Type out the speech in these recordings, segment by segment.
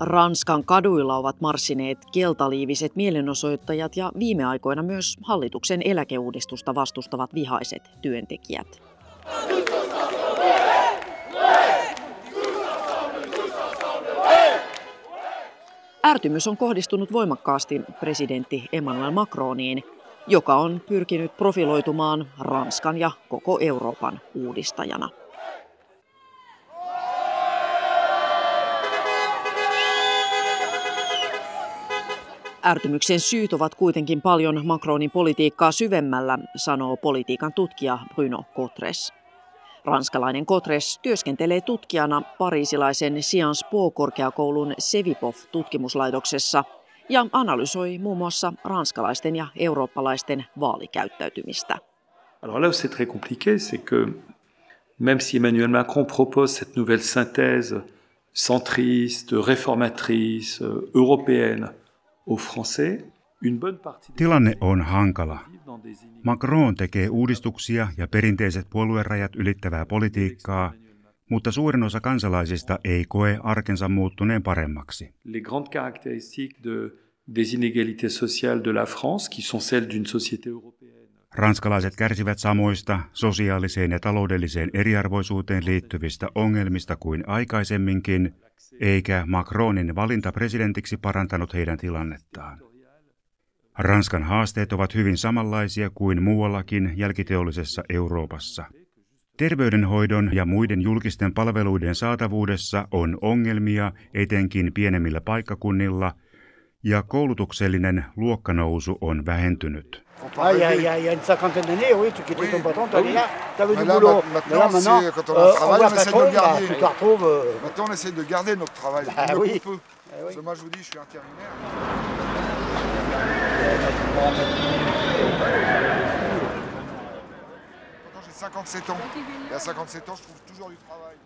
Ranskan kaduilla ovat marssineet keltaliiviset mielenosoittajat ja viime aikoina myös hallituksen eläkeuudistusta vastustavat vihaiset työntekijät. Ärtymys on kohdistunut voimakkaasti presidentti Emmanuel Macroniin, joka on pyrkinyt profiloitumaan Ranskan ja koko Euroopan uudistajana. Ärtymyksen syyt ovat kuitenkin paljon Macronin politiikkaa syvemmällä, sanoo politiikan tutkija Bruno Cotres. Ranskalainen Cotres työskentelee tutkijana pariisilaisen Sciences Po-korkeakoulun Sevipov-tutkimuslaitoksessa ja analysoi muun muassa ranskalaisten ja eurooppalaisten vaalikäyttäytymistä. Alors là c'est très compliqué, c'est que même si Emmanuel Macron propose cette nouvelle synthèse centriste, réformatrice, européenne – Tilanne on hankala. Macron tekee uudistuksia ja perinteiset puoluerajat ylittävää politiikkaa, mutta suurin osa kansalaisista ei koe arkensa muuttuneen paremmaksi. Des inégalités sociales de la France, qui sont celles d'une société européenne. Ranskalaiset kärsivät samoista sosiaaliseen ja taloudelliseen eriarvoisuuteen liittyvistä ongelmista kuin aikaisemminkin – eikä Macronin valinta presidentiksi parantanut heidän tilannettaan. Ranskan haasteet ovat hyvin samanlaisia kuin muuallakin jälkiteollisessa Euroopassa. Terveydenhoidon ja muiden julkisten palveluiden saatavuudessa on ongelmia etenkin pienemmillä paikkakunnilla, ja koulutuksellinen luokkanousu on vähentynyt. Ah, il y, a, il, y a, il y a une cinquantaine d'années, oui, tu quittais oui. ton patron, tu allais là, tu avais du là, boulot. Maintenant, là, maintenant quand on a euh, travail, on, on essaie de le garder. Bah, tu retrouves, euh... Maintenant, on essaie de garder notre travail. Bah, on oui. peut. Eh oui. Parce que moi, je vous dis, je suis intérimaire. Quand j'ai 57 ans, et à 57 ans, je trouve toujours du travail.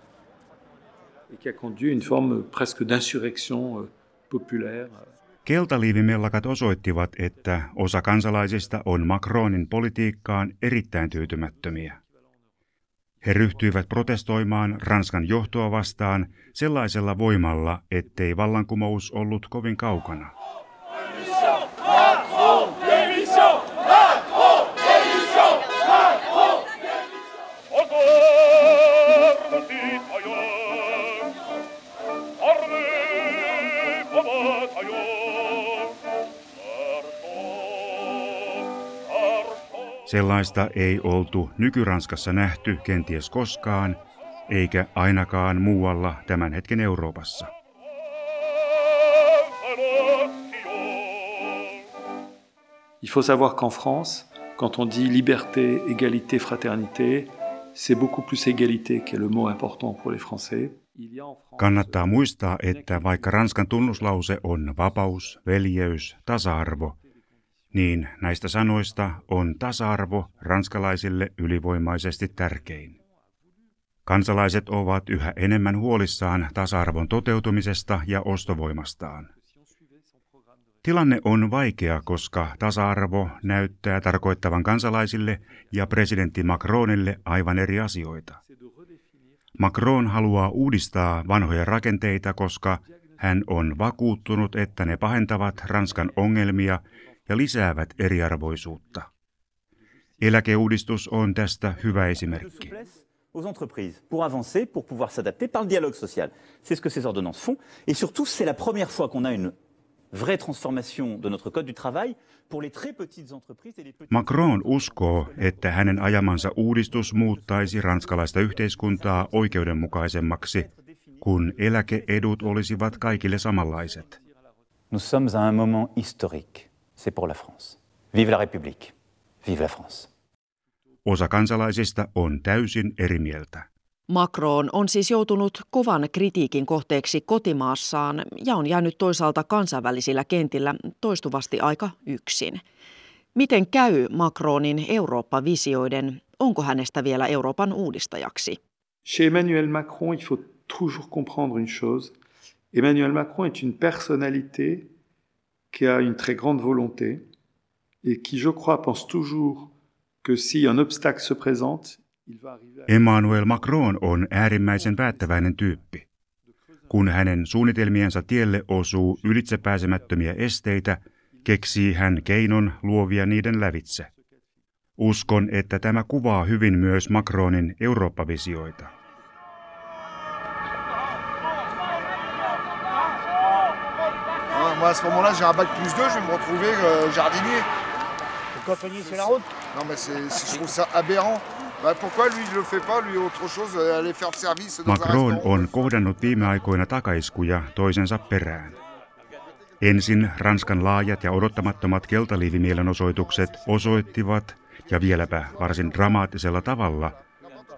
Et qui a conduit une forme presque d'insurrection euh, populaire. Keltaliivimellakat osoittivat, että osa kansalaisista on Macronin politiikkaan erittäin tyytymättömiä. He ryhtyivät protestoimaan Ranskan johtoa vastaan sellaisella voimalla, ettei vallankumous ollut kovin kaukana. Sellaista ei oltu nykyranskassa nähty kenties koskaan, eikä ainakaan muualla tämän hetken Euroopassa. Il faut savoir qu'en France, quand on dit liberté, égalité, fraternité, c'est beaucoup plus égalité qui est le mot important pour les Français. Kannattaa muistaa, että vaikka Ranskan tunnuslause on vapaus, veljeys, tasa-arvo, niin näistä sanoista on tasa-arvo ranskalaisille ylivoimaisesti tärkein. Kansalaiset ovat yhä enemmän huolissaan tasa-arvon toteutumisesta ja ostovoimastaan. Tilanne on vaikea, koska tasa-arvo näyttää tarkoittavan kansalaisille ja presidentti Macronille aivan eri asioita. Macron haluaa uudistaa vanhoja rakenteita, koska hän on vakuuttunut, että ne pahentavat Ranskan ongelmia ja lisäävät eriarvoisuutta. Eläkeuudistus on tästä hyvä esimerkki. aux entreprises pour avancer, pour pouvoir s'adapter par le dialogue social. C'est ce que ces ordonnances font. Et surtout, c'est la première fois qu'on a une vraie transformation de notre code du travail pour les très petites entreprises et les petites... Macron uskoo, että hänen ajamansa uudistus muuttaisi ranskalaista yhteiskuntaa oikeudenmukaisemmaksi, kun eläkeedut olisivat kaikille samanlaiset. Nous sommes à un moment historique c'est pour la France. Vive la République. Vive la France. Osa kansalaisista on täysin eri mieltä. Macron on siis joutunut kovan kritiikin kohteeksi kotimaassaan ja on jäänyt toisaalta kansainvälisillä kentillä toistuvasti aika yksin. Miten käy Macronin Eurooppa-visioiden? Onko hänestä vielä Euroopan uudistajaksi? Chez Emmanuel Macron, il faut toujours comprendre une chose. Emmanuel Macron est une personnalité qui a une très grande volonté et qui, je crois, pense toujours que si un obstacle se présente, Emmanuel Macron on äärimmäisen päättäväinen tyyppi. kun hänen suunnitelmiensa tielle osuu ylitsepääsemättömiä esteitä, keksii hän keinon luovia niiden lävitse. Uskon, että tämä kuvaa hyvin myös Macronin Eurooppa-visioita. Moi, à ce moment-là, j'ai un bac plus 2, je vais me retrouver euh, jardinier. Pourquoi panier, c'est la route Non, mais je trouve ça aberrant. Bah, pourquoi lui, il le fait pas, lui, autre chose, euh, aller faire service dans Macron on kohdannut viime aikoina takaiskuja toisensa perään. Ensin Ranskan laajat ja odottamattomat keltaliivimielenosoitukset osoittivat, ja vieläpä varsin dramaattisella tavalla,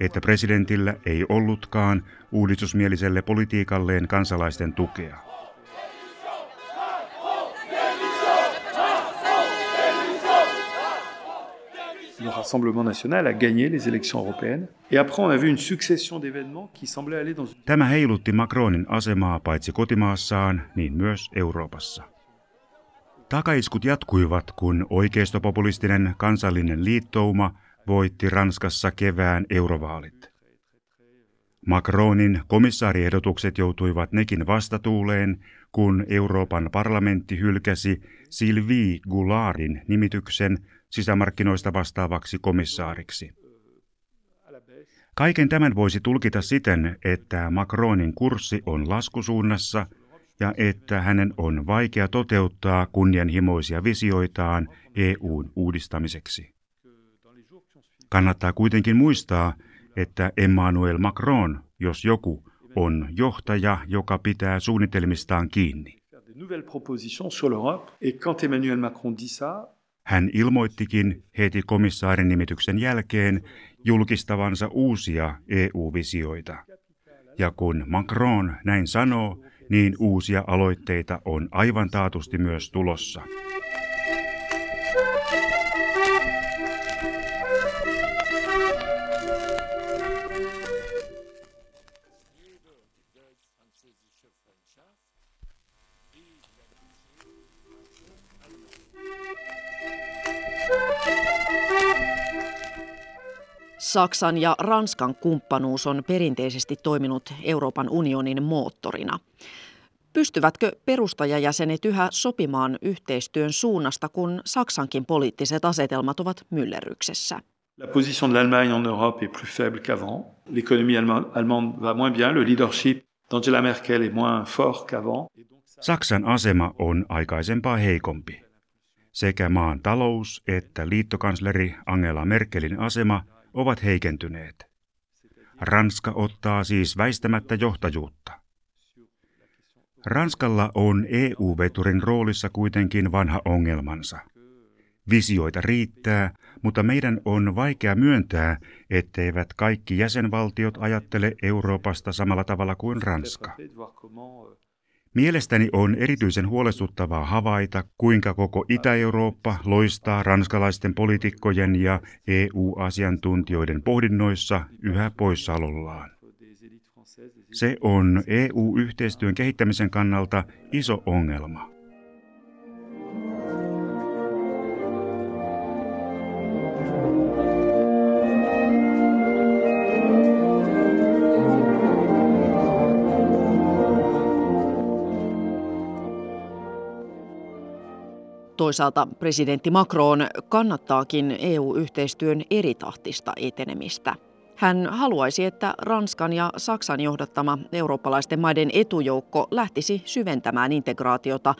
että presidentillä ei ollutkaan uudistusmieliselle politiikalleen kansalaisten tukea. Le Rassemblement national a gagné les élections européennes. Et après, on a vu une succession d'événements qui semblaient aller dans. Tämä heilutti Macronin asemaa paitsi kotimaassaan, niin myös Euroopassa. Takaiskut jatkuivat, kun oikeistopopulistinen kansallinen liittouma voitti Ranskassa kevään eurovaalit. Macronin komissaariehdotukset joutuivat nekin vastatuuleen, kun Euroopan parlamentti hylkäsi Sylvie Goulardin nimityksen sisämarkkinoista vastaavaksi komissaariksi. Kaiken tämän voisi tulkita siten, että Macronin kurssi on laskusuunnassa ja että hänen on vaikea toteuttaa kunnianhimoisia visioitaan EUn uudistamiseksi. Kannattaa kuitenkin muistaa, että Emmanuel Macron, jos joku, on johtaja, joka pitää suunnitelmistaan kiinni. Hän ilmoittikin heti komissaarin nimityksen jälkeen julkistavansa uusia EU-visioita. Ja kun Macron näin sanoo, niin uusia aloitteita on aivan taatusti myös tulossa. Saksan ja Ranskan kumppanuus on perinteisesti toiminut Euroopan unionin moottorina. Pystyvätkö perustajajäsenet yhä sopimaan yhteistyön suunnasta, kun Saksankin poliittiset asetelmat ovat myllerryksessä? La position de l'Allemagne en Europe est plus faible qu'avant. L'économie allemande va moins bien. Le leadership d'Angela Merkel est moins fort qu'avant. Saksan asema on aikaisempaa heikompi. Sekä maan talous että liittokansleri Angela Merkelin asema ovat heikentyneet. Ranska ottaa siis väistämättä johtajuutta. Ranskalla on EU-veturin roolissa kuitenkin vanha ongelmansa. Visioita riittää, mutta meidän on vaikea myöntää, etteivät kaikki jäsenvaltiot ajattele Euroopasta samalla tavalla kuin Ranska. Mielestäni on erityisen huolestuttavaa havaita, kuinka koko Itä-Eurooppa loistaa ranskalaisten poliitikkojen ja EU-asiantuntijoiden pohdinnoissa yhä poissaolollaan. Se on EU-yhteistyön kehittämisen kannalta iso ongelma. Toisaalta presidentti Macron kannattaakin EU-yhteistyön eritahtista etenemistä. Hän haluaisi, että Ranskan ja Saksan johdattama eurooppalaisten maiden etujoukko lähtisi syventämään integraatiota,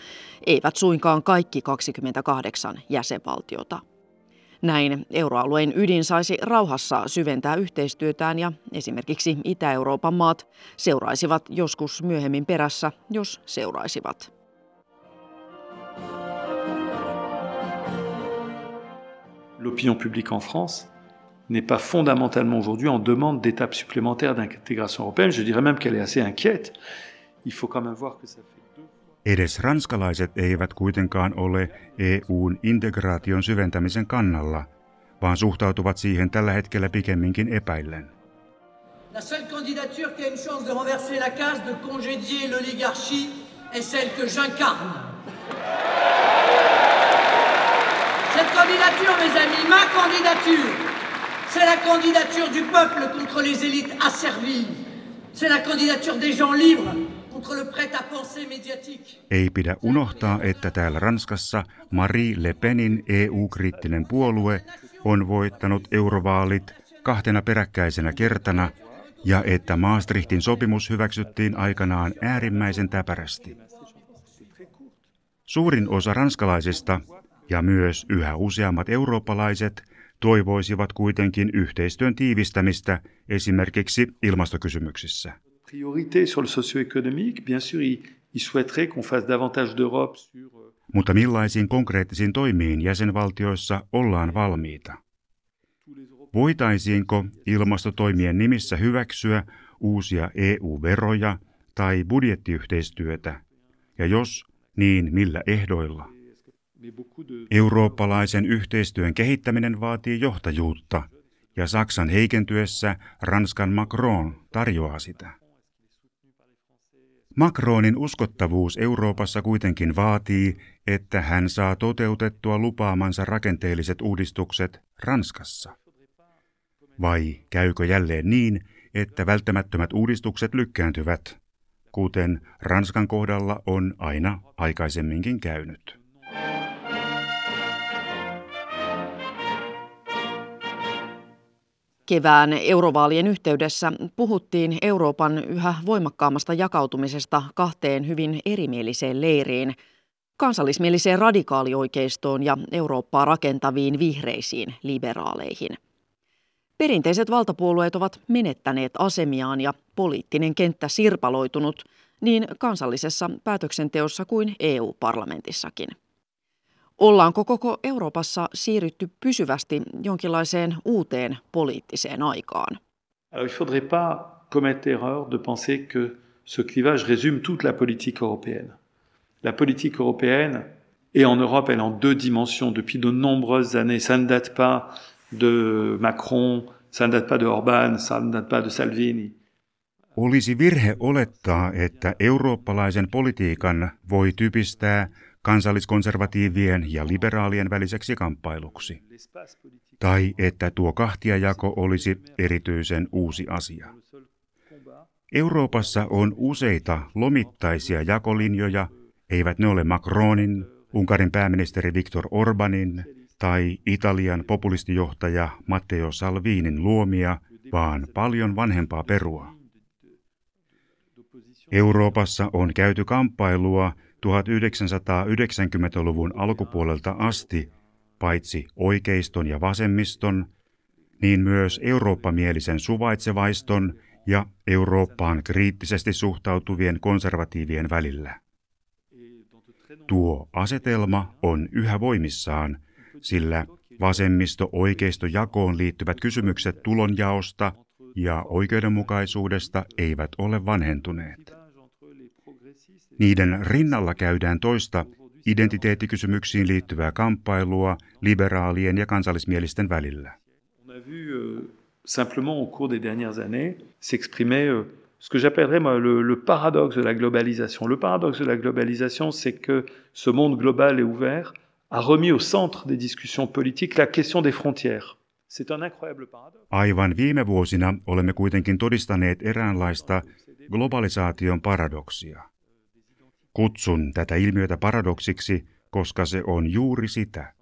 eivät suinkaan kaikki 28 jäsenvaltiota. Näin euroalueen ydin saisi rauhassa syventää yhteistyötään ja esimerkiksi Itä-Euroopan maat seuraisivat joskus myöhemmin perässä, jos seuraisivat. L'opinion publique en France n'est pas fondamentalement aujourd'hui en demande d'étapes supplémentaires d'intégration européenne. Je dirais même qu'elle est assez inquiète. Il faut quand même voir que ça fait Edes ranskalaiset eivät kuitenkaan ole EUn integraation syventämisen kannalla, vaan suhtautuvat siihen tällä hetkellä pikemminkin epäillen. La seule candidature qui a une chance de renverser la case de congédier l'oligarchie est celle que j'incarne. Candidature, mes amis, ma candidature, c'est la candidature du peuple contre les élites asservies. C'est la candidature des gens libres Ei pidä unohtaa, että täällä Ranskassa Marie Le Penin EU-kriittinen puolue on voittanut eurovaalit kahtena peräkkäisenä kertana ja että Maastrichtin sopimus hyväksyttiin aikanaan äärimmäisen täpärästi. Suurin osa ranskalaisista ja myös yhä useammat eurooppalaiset toivoisivat kuitenkin yhteistyön tiivistämistä esimerkiksi ilmastokysymyksissä. Euh, Mutta millaisiin konkreettisiin toimiin jäsenvaltioissa ollaan valmiita? Voitaisiinko ilmastotoimien nimissä hyväksyä uusia EU-veroja tai budjettiyhteistyötä? Ja jos, niin millä ehdoilla? Eurooppalaisen yhteistyön kehittäminen vaatii johtajuutta, ja Saksan heikentyessä Ranskan Macron tarjoaa sitä. Macronin uskottavuus Euroopassa kuitenkin vaatii, että hän saa toteutettua lupaamansa rakenteelliset uudistukset Ranskassa. Vai käykö jälleen niin, että välttämättömät uudistukset lykkääntyvät, kuten Ranskan kohdalla on aina aikaisemminkin käynyt? Kevään eurovaalien yhteydessä puhuttiin Euroopan yhä voimakkaammasta jakautumisesta kahteen hyvin erimieliseen leiriin, kansallismieliseen radikaalioikeistoon ja Eurooppaa rakentaviin vihreisiin liberaaleihin. Perinteiset valtapuolueet ovat menettäneet asemiaan ja poliittinen kenttä sirpaloitunut niin kansallisessa päätöksenteossa kuin EU-parlamentissakin. Ollaanko koko Euroopassa siirrytty pysyvästi jonkinlaiseen uuteen poliittiseen aikaan? Alors, il faudrait pas commettre l'erreur de penser que ce clivage résume toute la politique européenne. La politique européenne, et en Europe, elle est en deux dimensions depuis de nombreuses années. Ça ne date pas de Macron, ça ne date pas de Orban, ça ne date pas de Salvini. Olisi virhe olettaa, että eurooppalaisen politiikan voi typistää kansalliskonservatiivien ja liberaalien väliseksi kamppailuksi. Tai että tuo kahtiajako olisi erityisen uusi asia. Euroopassa on useita lomittaisia jakolinjoja, eivät ne ole Macronin, Unkarin pääministeri Viktor Orbanin tai Italian populistijohtaja Matteo Salvinin luomia, vaan paljon vanhempaa perua. Euroopassa on käyty kamppailua 1990-luvun alkupuolelta asti paitsi oikeiston ja vasemmiston, niin myös eurooppamielisen suvaitsevaiston ja Eurooppaan kriittisesti suhtautuvien konservatiivien välillä. Tuo asetelma on yhä voimissaan, sillä vasemmisto-oikeisto-jakoon liittyvät kysymykset tulonjaosta ja oikeudenmukaisuudesta eivät ole vanhentuneet. Niiden rinnalla käydään toista identiteettikysymyksiin liittyvää kamppailua liberaalien ja kansallismielisten välillä. Euh, simplement au cours des dernières années s'exprimer euh, ce que j'appellerais moi le, le, paradoxe de la globalisation. Le paradoxe de la globalisation, c'est que ce monde global et ouvert a remis au centre des discussions politiques la question des frontières. Aivan viime vuosina olemme kuitenkin todistaneet eräänlaista globalisaation paradoksia. Kutsun tätä ilmiötä paradoksiksi, koska se on juuri sitä.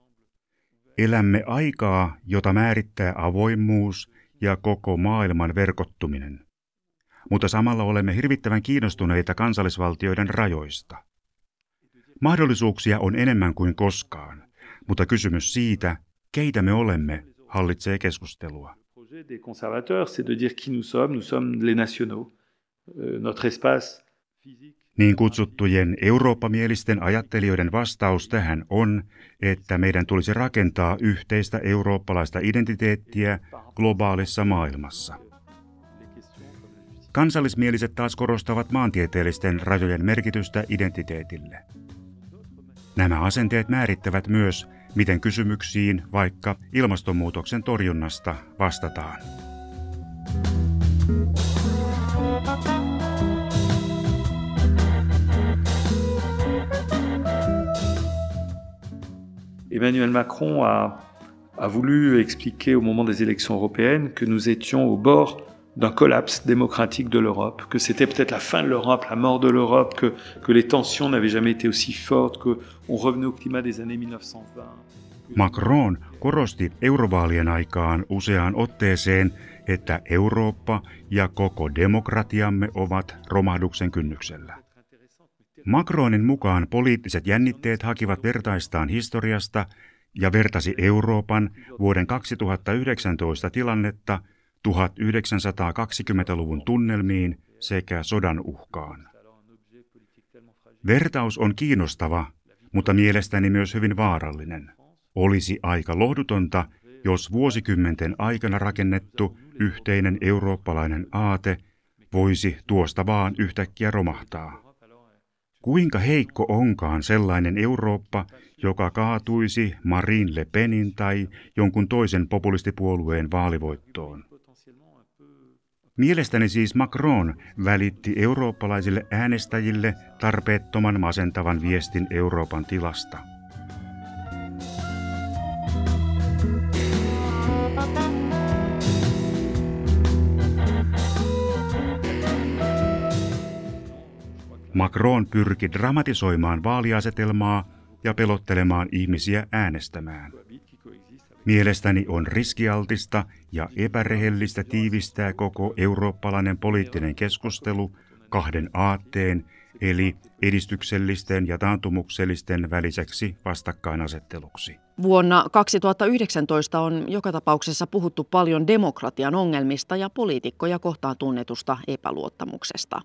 Elämme aikaa, jota määrittää avoimuus ja koko maailman verkottuminen. Mutta samalla olemme hirvittävän kiinnostuneita kansallisvaltioiden rajoista. Mahdollisuuksia on enemmän kuin koskaan, mutta kysymys siitä, keitä me olemme, hallitsee keskustelua. Euh, notre espace physique niin kutsuttujen eurooppamielisten ajattelijoiden vastaus tähän on, että meidän tulisi rakentaa yhteistä eurooppalaista identiteettiä globaalissa maailmassa. Kansallismieliset taas korostavat maantieteellisten rajojen merkitystä identiteetille. Nämä asenteet määrittävät myös, miten kysymyksiin vaikka ilmastonmuutoksen torjunnasta vastataan. Emmanuel Macron a, voulu expliquer au moment des élections européennes que nous étions au bord d'un collapse démocratique de l'Europe, que c'était peut-être la fin de l'Europe, la mort de l'Europe, que, que les tensions n'avaient jamais été aussi fortes, qu'on revenait au climat des années 1920. Macron korosti eurovaalien aikaan useaan otteeseen, että Eurooppa ja koko demokratiamme ovat romahduksen kynnyksellä. Macronin mukaan poliittiset jännitteet hakivat vertaistaan historiasta ja vertasi Euroopan vuoden 2019 tilannetta 1920-luvun tunnelmiin sekä sodan uhkaan. Vertaus on kiinnostava, mutta mielestäni myös hyvin vaarallinen. Olisi aika lohdutonta, jos vuosikymmenten aikana rakennettu yhteinen eurooppalainen aate voisi tuosta vaan yhtäkkiä romahtaa. Kuinka heikko onkaan sellainen Eurooppa, joka kaatuisi Marine Le Penin tai jonkun toisen populistipuolueen vaalivoittoon? Mielestäni siis Macron välitti eurooppalaisille äänestäjille tarpeettoman masentavan viestin Euroopan tilasta. Macron pyrki dramatisoimaan vaaliasetelmaa ja pelottelemaan ihmisiä äänestämään. Mielestäni on riskialtista ja epärehellistä tiivistää koko eurooppalainen poliittinen keskustelu kahden aatteen, eli edistyksellisten ja taantumuksellisten väliseksi vastakkainasetteluksi. Vuonna 2019 on joka tapauksessa puhuttu paljon demokratian ongelmista ja poliitikkoja kohtaan tunnetusta epäluottamuksesta.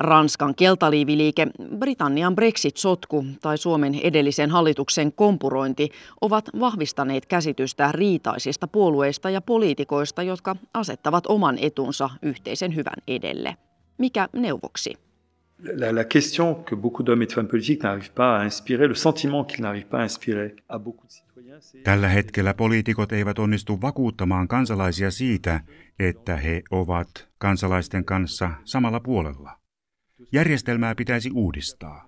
Ranskan keltaliiviliike, Britannian Brexit-sotku tai Suomen edellisen hallituksen kompurointi ovat vahvistaneet käsitystä riitaisista puolueista ja poliitikoista, jotka asettavat oman etunsa yhteisen hyvän edelle. Mikä neuvoksi? La, la question que beaucoup d'hommes et de femmes politiques n'arrivent pas à inspirer, le sentiment qu'ils n'arrivent pas à inspirer à beaucoup de citoyens, Tällä hetkellä poliitikot eivät onnistu vakuuttamaan kansalaisia siitä, että he ovat kansalaisten kanssa samalla puolella. Järjestelmää pitäisi uudistaa.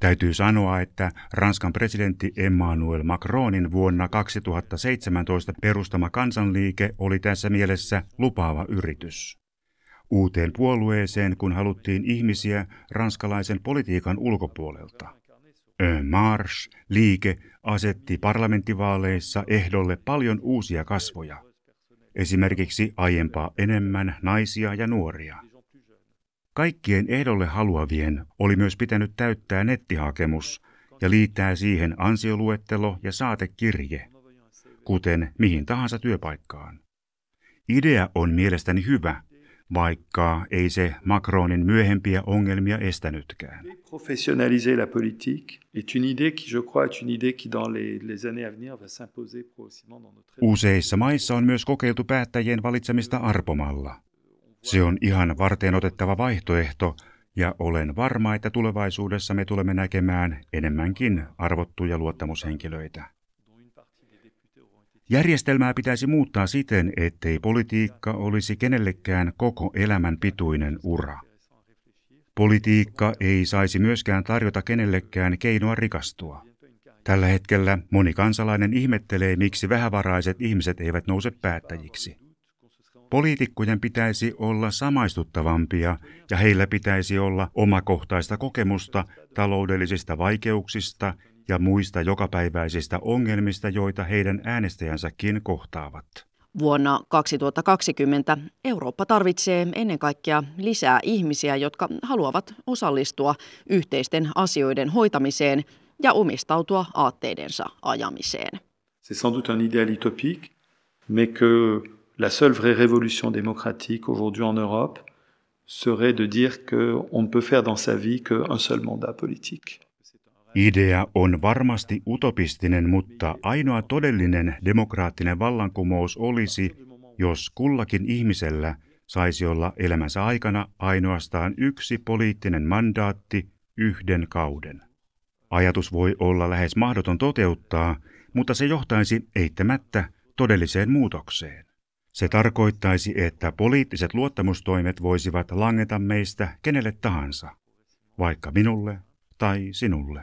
Täytyy sanoa, että Ranskan presidentti Emmanuel Macronin vuonna 2017 perustama kansanliike oli tässä mielessä lupaava yritys. Uuteen puolueeseen, kun haluttiin ihmisiä ranskalaisen politiikan ulkopuolelta. En Marche liike asetti parlamenttivaaleissa ehdolle paljon uusia kasvoja. Esimerkiksi aiempaa enemmän naisia ja nuoria. Kaikkien ehdolle haluavien oli myös pitänyt täyttää nettihakemus ja liittää siihen ansioluettelo ja saatekirje, kuten mihin tahansa työpaikkaan. Idea on mielestäni hyvä, vaikka ei se Macronin myöhempiä ongelmia estänytkään. Professionnaliser la politique est une idée qui, je crois, est une idée qui dans les, les années à venir va s'imposer progressivement dans notre... Useissa maissa on myös kokeiltu päättäjien valitsemista arpomalla. Se on ihan varteen otettava vaihtoehto, ja olen varma, että tulevaisuudessa me tulemme näkemään enemmänkin arvottuja luottamushenkilöitä. Järjestelmää pitäisi muuttaa siten, ettei politiikka olisi kenellekään koko elämän pituinen ura. Politiikka ei saisi myöskään tarjota kenellekään keinoa rikastua. Tällä hetkellä moni kansalainen ihmettelee, miksi vähävaraiset ihmiset eivät nouse päättäjiksi. Poliitikkojen pitäisi olla samaistuttavampia ja heillä pitäisi olla omakohtaista kokemusta taloudellisista vaikeuksista ja muista jokapäiväisistä ongelmista, joita heidän äänestäjänsäkin kohtaavat. Vuonna 2020 Eurooppa tarvitsee ennen kaikkea lisää ihmisiä, jotka haluavat osallistua yhteisten asioiden hoitamiseen ja omistautua aatteidensa ajamiseen. C'est sans doute un idéal utopique, mais que la seule vraie révolution démocratique aujourd'hui en Europe serait de dire qu'on ne peut faire dans sa vie qu'un seul mandat politique. Idea on varmasti utopistinen, mutta ainoa todellinen demokraattinen vallankumous olisi, jos kullakin ihmisellä saisi olla elämänsä aikana ainoastaan yksi poliittinen mandaatti yhden kauden. Ajatus voi olla lähes mahdoton toteuttaa, mutta se johtaisi eittämättä todelliseen muutokseen. Se tarkoittaisi, että poliittiset luottamustoimet voisivat langeta meistä kenelle tahansa, vaikka minulle tai sinulle.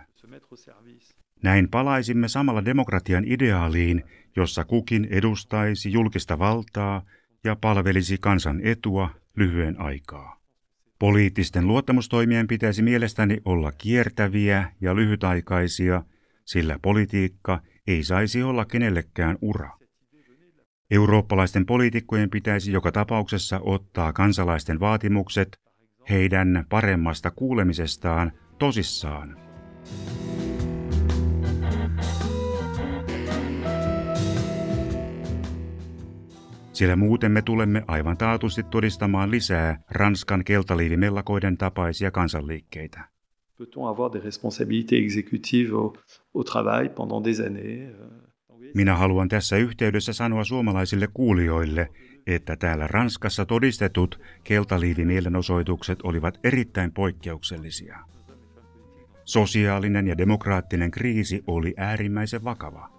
Näin palaisimme samalla demokratian ideaaliin, jossa kukin edustaisi julkista valtaa ja palvelisi kansan etua lyhyen aikaa. Poliittisten luottamustoimien pitäisi mielestäni olla kiertäviä ja lyhytaikaisia, sillä politiikka ei saisi olla kenellekään ura. Eurooppalaisten poliitikkojen pitäisi joka tapauksessa ottaa kansalaisten vaatimukset heidän paremmasta kuulemisestaan tosissaan. Sillä muuten me tulemme aivan taatusti todistamaan lisää Ranskan keltaliivimellakoiden tapaisia kansanliikkeitä. Peut-on avoir des responsabilités exécutives au, au travail pendant des années? Minä haluan tässä yhteydessä sanoa suomalaisille kuulijoille, että täällä Ranskassa todistetut keltaliivimielenosoitukset olivat erittäin poikkeuksellisia. Sosiaalinen ja demokraattinen kriisi oli äärimmäisen vakava.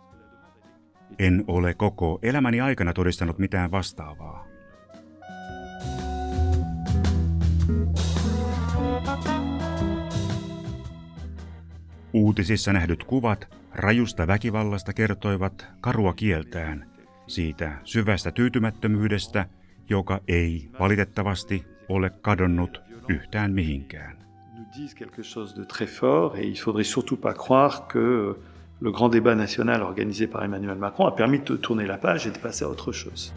En ole koko elämäni aikana todistanut mitään vastaavaa. Uutisissa nähdyt kuvat rajusta väkivallasta kertoivat karua kieltään, siitä syvästä tyytymättömyydestä, joka ei valitettavasti ole kadonnut yhtään mihinkään. le grand débat national organisé par Emmanuel Macron a permis de tourner la page et de passer à autre chose.